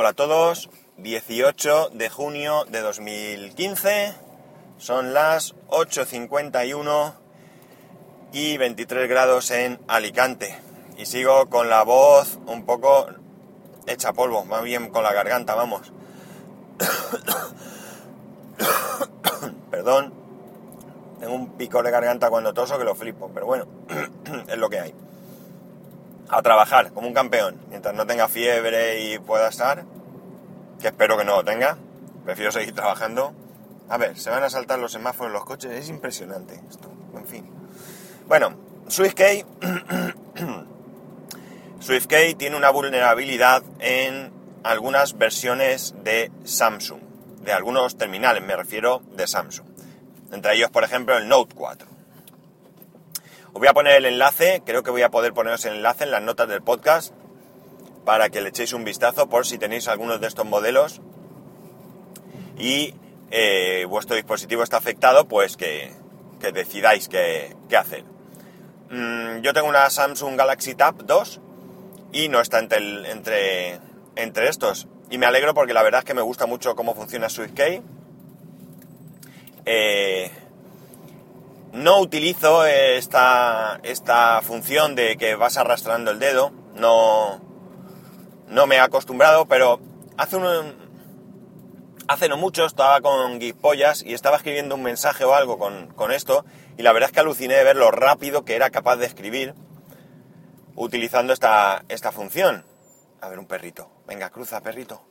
Hola a todos, 18 de junio de 2015, son las 8.51 y 23 grados en Alicante. Y sigo con la voz un poco hecha polvo, más bien con la garganta, vamos. Perdón, tengo un pico de garganta cuando toso que lo flipo, pero bueno, es lo que hay a trabajar como un campeón, mientras no tenga fiebre y pueda estar, que espero que no lo tenga, prefiero seguir trabajando. A ver, se van a saltar los semáforos en los coches, es impresionante esto, en fin. Bueno, SwiftKey, SwiftKey tiene una vulnerabilidad en algunas versiones de Samsung, de algunos terminales, me refiero de Samsung. Entre ellos, por ejemplo, el Note 4. Os voy a poner el enlace, creo que voy a poder poneros el enlace en las notas del podcast para que le echéis un vistazo por si tenéis algunos de estos modelos y eh, vuestro dispositivo está afectado, pues que, decidáis qué, hacer. Mm, yo tengo una Samsung Galaxy Tab 2 y no está entre, entre, entre estos. Y me alegro porque la verdad es que me gusta mucho cómo funciona SwiftKey. Eh, no utilizo esta, esta función de que vas arrastrando el dedo, no, no me he acostumbrado, pero hace, un, hace no mucho estaba con Geekpollas y estaba escribiendo un mensaje o algo con, esto y la verdad es que aluciné de ver lo rápido que era capaz de escribir utilizando esta, esta función. A ver, un perrito. Venga, cruza, perrito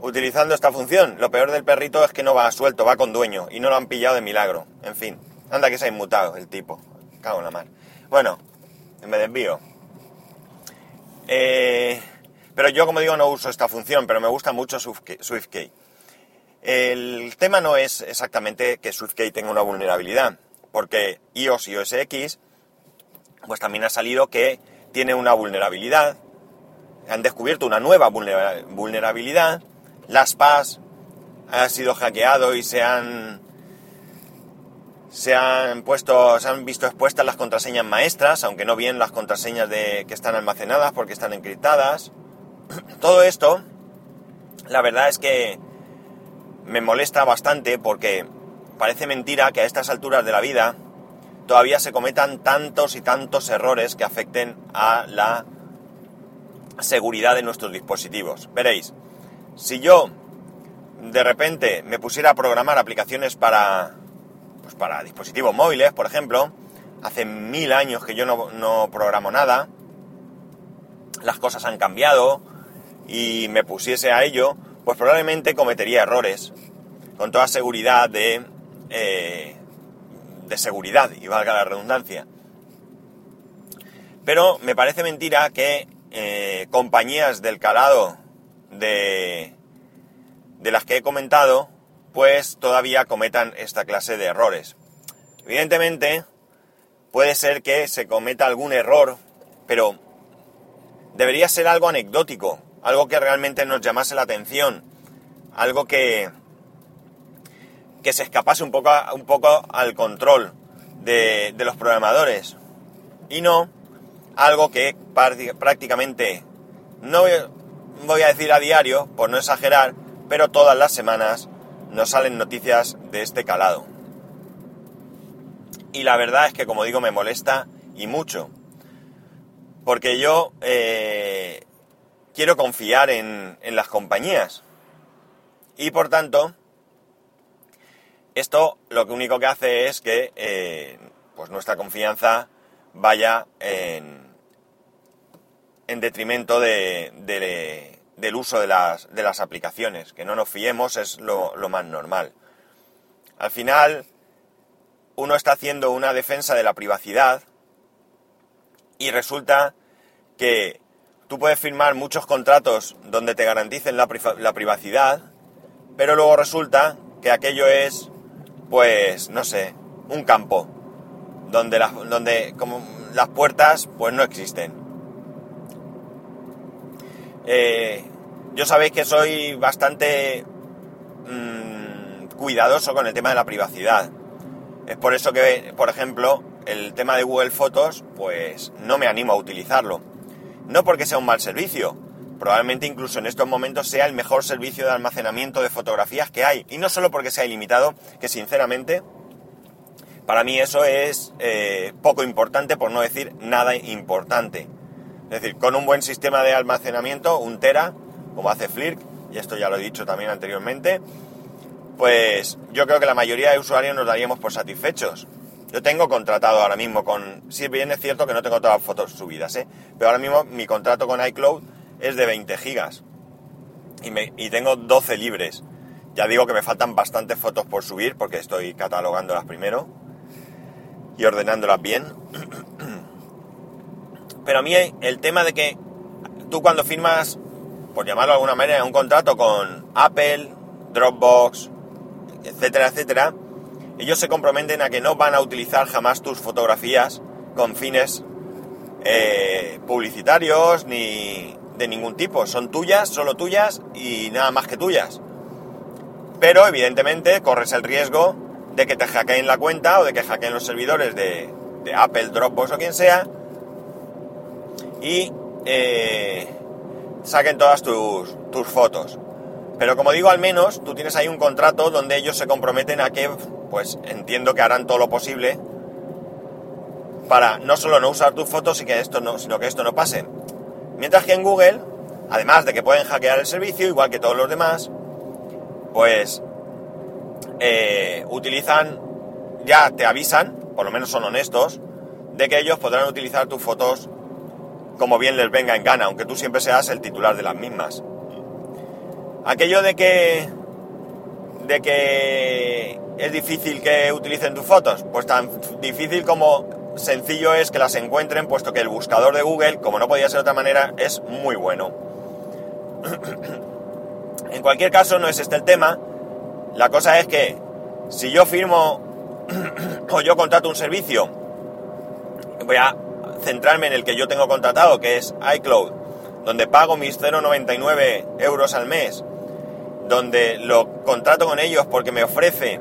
utilizando esta función. Lo peor del perrito es que no va suelto, va con dueño y no lo han pillado de milagro. En fin, anda que se ha inmutado el tipo. Cago en la mar. Bueno, me desvío. Eh, pero yo, como digo, no uso esta función, pero me gusta mucho SwiftKey. El tema no es exactamente que SwiftKey tenga una vulnerabilidad, porque iOS y OS X, pues también ha salido que tiene una vulnerabilidad. Han descubierto una nueva vulnerabilidad las PAS ha sido hackeado y se han se han puesto, se han visto expuestas las contraseñas maestras, aunque no bien las contraseñas de, que están almacenadas porque están encriptadas. Todo esto, la verdad es que me molesta bastante porque parece mentira que a estas alturas de la vida todavía se cometan tantos y tantos errores que afecten a la seguridad de nuestros dispositivos. Veréis, si yo de repente me pusiera a programar aplicaciones para, pues para dispositivos móviles, por ejemplo, hace mil años que yo no, programo nada, las cosas han cambiado y me pusiese a ello, pues probablemente cometería errores, con toda seguridad de, eh, de seguridad, y valga la redundancia. Pero me parece mentira que eh, compañías del calado de, de las que he comentado, pues todavía cometan esta clase de errores. Evidentemente, puede ser que se cometa algún error, pero debería ser algo anecdótico, algo que realmente nos llamase la atención, algo que, que se escapase un poco, un poco al control de, de los programadores, y no algo que prácticamente no voy a decir a diario, por no exagerar, pero todas las semanas nos salen noticias de este calado. Y la verdad es que, como digo, me molesta y mucho. Porque yo eh, quiero confiar en, las compañías. Y por tanto, esto lo único que hace es que eh, pues nuestra confianza vaya en, en detrimento de, del uso de las, de las, aplicaciones. Que no nos fiemos es lo, más normal. Al final, uno está haciendo una defensa de la privacidad y resulta que tú puedes firmar muchos contratos donde te garanticen la, la privacidad, pero luego resulta que aquello es, pues, no sé, un campo donde, donde como las puertas pues no existen. Eh, yo sabéis que soy bastante mm, cuidadoso con el tema de la privacidad. Es por eso que, por ejemplo, el tema de Google Fotos, pues no me animo a utilizarlo. No porque sea un mal servicio, probablemente incluso en estos momentos sea el mejor servicio de almacenamiento de fotografías que hay. Y no solo porque sea ilimitado, que sinceramente para mí eso es eh, poco importante, por no decir nada importante. Es decir, con un buen sistema de almacenamiento, un tera, como hace Flirk, y esto ya lo he dicho también anteriormente, pues yo creo que la mayoría de usuarios nos daríamos por satisfechos. Yo tengo contratado ahora mismo con... Si bien es cierto que no tengo todas las fotos subidas, ¿eh? Pero ahora mismo mi contrato con iCloud es de 20 gigas. Y, tengo 12 libres. Ya digo que me faltan bastantes fotos por subir porque estoy catalogándolas primero y ordenándolas bien. Pero a mí el tema de que tú cuando firmas, por llamarlo de alguna manera, un contrato con Apple, Dropbox, etcétera, etcétera, ellos se comprometen a que no van a utilizar jamás tus fotografías con fines eh, publicitarios ni de ningún tipo. Son tuyas, solo tuyas y nada más que tuyas. Pero evidentemente corres el riesgo de que te hackeen la cuenta o de que hackeen los servidores de, Apple, Dropbox o quien sea y eh, saquen todas tus, tus fotos. Pero como digo, al menos tú tienes ahí un contrato donde ellos se comprometen a que pues entiendo que harán todo lo posible para no solo no usar tus fotos que esto no, sino que esto no pase. Mientras que en Google, además de que pueden hackear el servicio, igual que todos los demás, pues eh, utilizan, ya te avisan, por lo menos son honestos, de que ellos podrán utilizar tus fotos como bien les venga en gana, aunque tú siempre seas el titular de las mismas. Aquello de que de que es difícil que utilicen tus fotos? Pues tan difícil como sencillo es que las encuentren, puesto que el buscador de Google, como no podía ser de otra manera, es muy bueno. en cualquier caso, no es este el tema. La cosa es que si yo firmo o yo contrato un servicio, voy a centrarme en el que yo tengo contratado, que es iCloud, donde pago mis 0,99 euros al mes, donde lo contrato con ellos porque me ofrece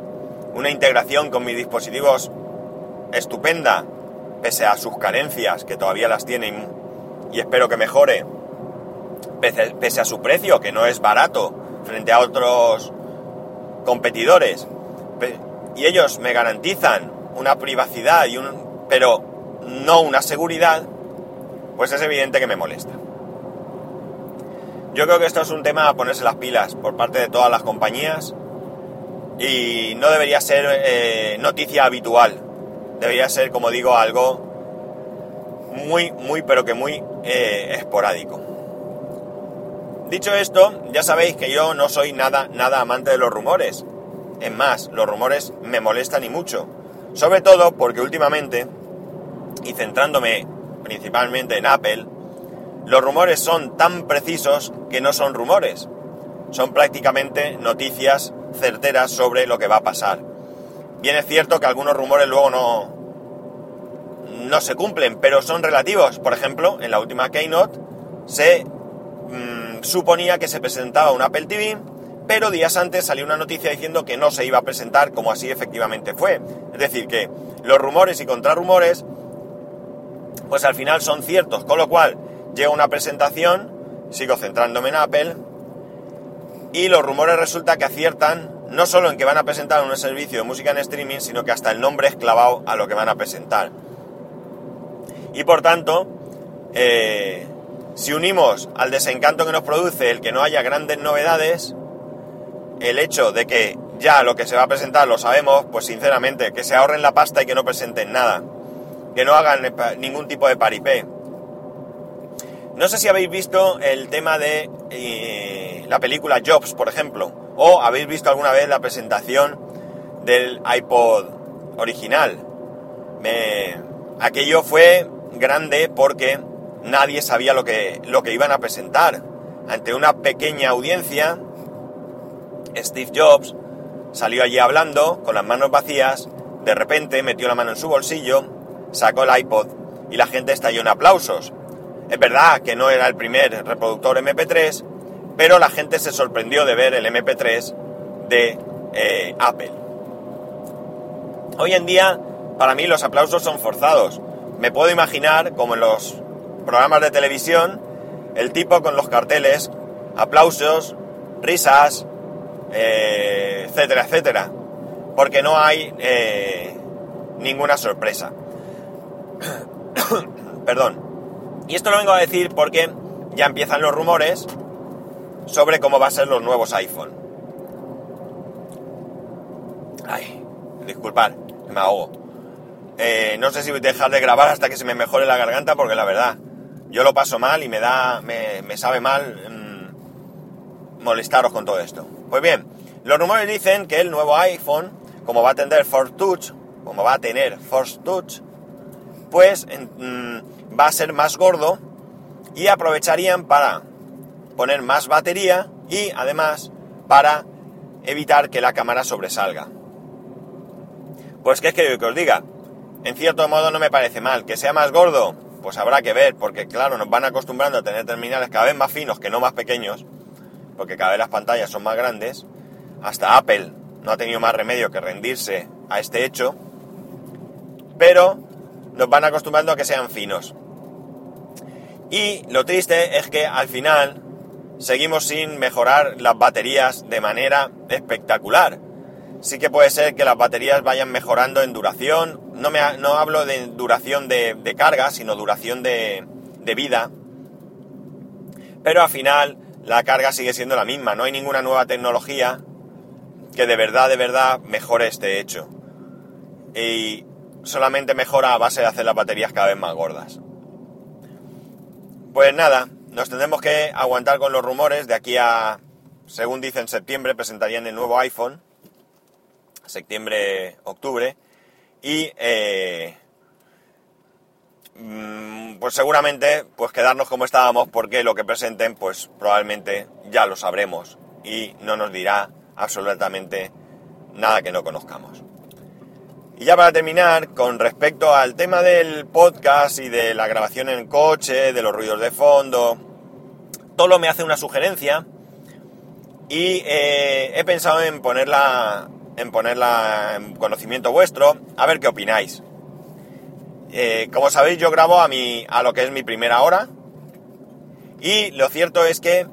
una integración con mis dispositivos estupenda, pese a sus carencias, que todavía las tienen y espero que mejore, pese, a su precio, que no es barato frente a otros competidores. Y ellos me garantizan una privacidad y un. pero no una seguridad, pues es evidente que me molesta. Yo creo que esto es un tema a ponerse las pilas por parte de todas las compañías y no debería ser eh, noticia habitual. Debería ser, como digo, algo muy, muy, pero que muy eh, esporádico. Dicho esto, ya sabéis que yo no soy nada, nada amante de los rumores. Es más, los rumores me molestan y mucho. Sobre todo porque últimamente, y centrándome principalmente en Apple, los rumores son tan precisos que no son rumores. Son prácticamente noticias certeras sobre lo que va a pasar. Bien es cierto que algunos rumores luego no, no se cumplen, pero son relativos. Por ejemplo, en la última Keynote se mm, suponía que se presentaba un Apple TV, pero días antes salió una noticia diciendo que no se iba a presentar como así efectivamente fue. Es decir, que los rumores y contrarrumores, pues al final son ciertos, con lo cual llega una presentación, sigo centrándome en Apple, y los rumores resulta que aciertan no solo en que van a presentar un servicio de música en streaming, sino que hasta el nombre es clavado a lo que van a presentar. Y por tanto, eh, si unimos al desencanto que nos produce el que no haya grandes novedades, el hecho de que ya lo que se va a presentar lo sabemos, pues sinceramente, que se ahorren la pasta y que no presenten nada, que no hagan ningún tipo de paripé. No sé si habéis visto el tema de eh, la película Jobs, por ejemplo, o habéis visto alguna vez la presentación del iPod original. Aquello fue grande porque nadie sabía lo que, lo que iban a presentar. Ante una pequeña audiencia, Steve Jobs salió allí hablando con las manos vacías, de repente metió la mano en su bolsillo, sacó el iPod y la gente estalló en aplausos. Es verdad que no era el primer reproductor MP3, pero la gente se sorprendió de ver el MP3 de eh, Apple. Hoy en día, para mí los aplausos son forzados. Me puedo imaginar, como en los programas de televisión, el tipo con los carteles, aplausos, risas, eh, etcétera, etcétera. Porque no hay eh, ninguna sorpresa. Perdón. Y esto lo vengo a decir porque ya empiezan los rumores sobre cómo va a ser los nuevos iPhone. Ay, disculpad, me ahogo. Eh, no sé si voy a dejar de grabar hasta que se me mejore la garganta porque la verdad, yo lo paso mal y me da, me, sabe mal mm, molestaros con todo esto. Pues bien, los rumores dicen que el nuevo iPhone, como va a tener Force Touch, como va a tener Force Touch, pues mm, va a ser más gordo y aprovecharían para poner más batería y además para evitar que la cámara sobresalga. Pues qué es que os diga, en cierto modo no me parece mal, que sea más gordo, pues habrá que ver, porque claro, nos van acostumbrando a tener terminales cada vez más finos que no más pequeños, porque cada vez las pantallas son más grandes, hasta Apple no ha tenido más remedio que rendirse a este hecho, pero nos van acostumbrando a que sean finos. Y lo triste es que al final seguimos sin mejorar las baterías de manera espectacular. Sí que puede ser que las baterías vayan mejorando en duración. No, me, no hablo de duración de, carga, sino duración de, de vida. Pero al final la carga sigue siendo la misma. No hay ninguna nueva tecnología que de verdad, de verdad mejore este hecho. Y solamente mejora a base de hacer las baterías cada vez más gordas. Pues nada, nos tendremos que aguantar con los rumores. De aquí a, según dicen, septiembre presentarían el nuevo iPhone. Septiembre, octubre. Y eh, mm, pues seguramente pues quedarnos como estábamos porque lo que presenten pues probablemente ya lo sabremos y no nos dirá absolutamente nada que no conozcamos. Y ya para terminar, con respecto al tema del podcast y de la grabación en coche, de los ruidos de fondo, Tolo me hace una sugerencia y eh, he pensado en ponerla, en ponerla en conocimiento vuestro, a ver qué opináis. Eh, como sabéis, yo grabo a, mi, a lo que es mi primera hora y lo cierto es que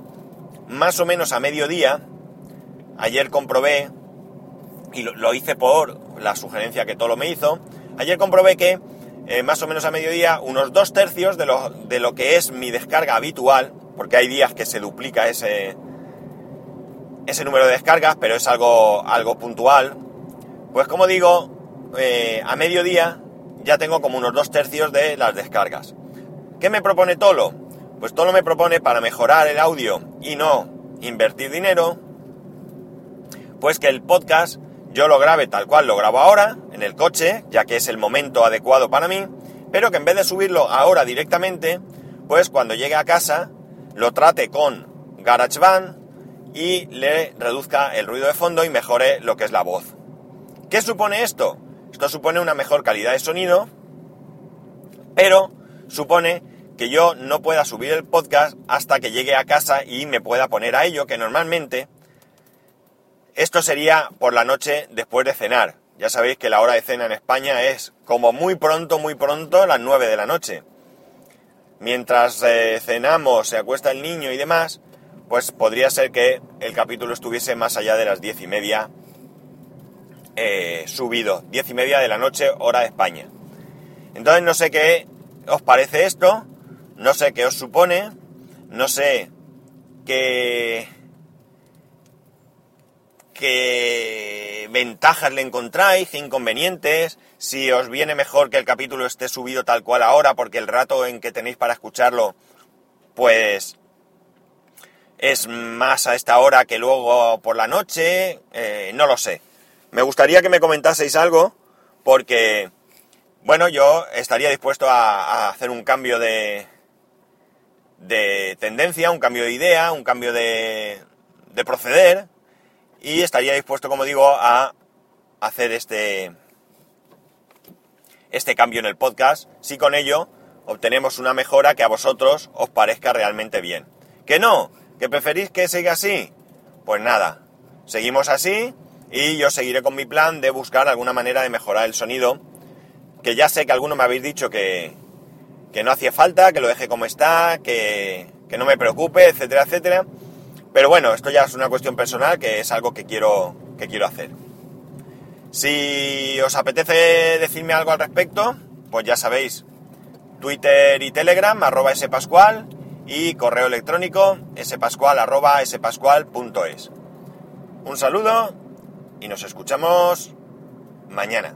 más o menos a mediodía, ayer comprobé, y lo, hice por la sugerencia que Tolo me hizo, ayer comprobé que eh, más o menos a mediodía unos dos tercios de lo, de lo que es mi descarga habitual, porque hay días que se duplica ese, ese número de descargas, pero es algo, algo puntual. Pues como digo, eh, a mediodía ya tengo como unos dos tercios de las descargas. ¿Qué me propone Tolo? Pues Tolo me propone para mejorar el audio y no invertir dinero, pues que el podcast yo lo grabe tal cual lo grabo ahora, en el coche, ya que es el momento adecuado para mí, pero que en vez de subirlo ahora directamente, pues cuando llegue a casa lo trate con GarageBand y le reduzca el ruido de fondo y mejore lo que es la voz. ¿Qué supone esto? Esto supone una mejor calidad de sonido, pero supone que yo no pueda subir el podcast hasta que llegue a casa y me pueda poner a ello, que normalmente esto sería por la noche después de cenar. Ya sabéis que la hora de cena en España es como muy pronto, muy pronto, las 9 de la noche mientras eh, cenamos, se acuesta el niño y demás, pues podría ser que el capítulo estuviese más allá de las diez y media eh, subido, diez y media de la noche, hora de España. Entonces no sé qué os parece esto, no sé qué os supone, no sé qué, qué ventajas le encontráis, inconvenientes, si os viene mejor que el capítulo esté subido tal cual ahora, porque el rato en que tenéis para escucharlo, pues es más a esta hora que luego por la noche, eh, no lo sé. Me gustaría que me comentaseis algo, porque, bueno, yo estaría dispuesto a, hacer un cambio de, de tendencia, un cambio de idea, un cambio de, de proceder, y estaría dispuesto, como digo, a hacer este este cambio en el podcast si con ello obtenemos una mejora que a vosotros os parezca realmente bien. ¿Que no? ¿Que preferís que siga así? Pues nada, seguimos así y yo seguiré con mi plan de buscar alguna manera de mejorar el sonido, que ya sé que algunos me habéis dicho que, que no hacía falta, que lo deje como está, que, que no me preocupe, etcétera, etcétera. Pero bueno, esto ya es una cuestión personal que es algo que quiero, que quiero hacer. Si os apetece decirme algo al respecto, pues ya sabéis, Twitter y Telegram, arroba spascual, y correo electrónico spascual arroba spascual.es. Un saludo y nos escuchamos mañana.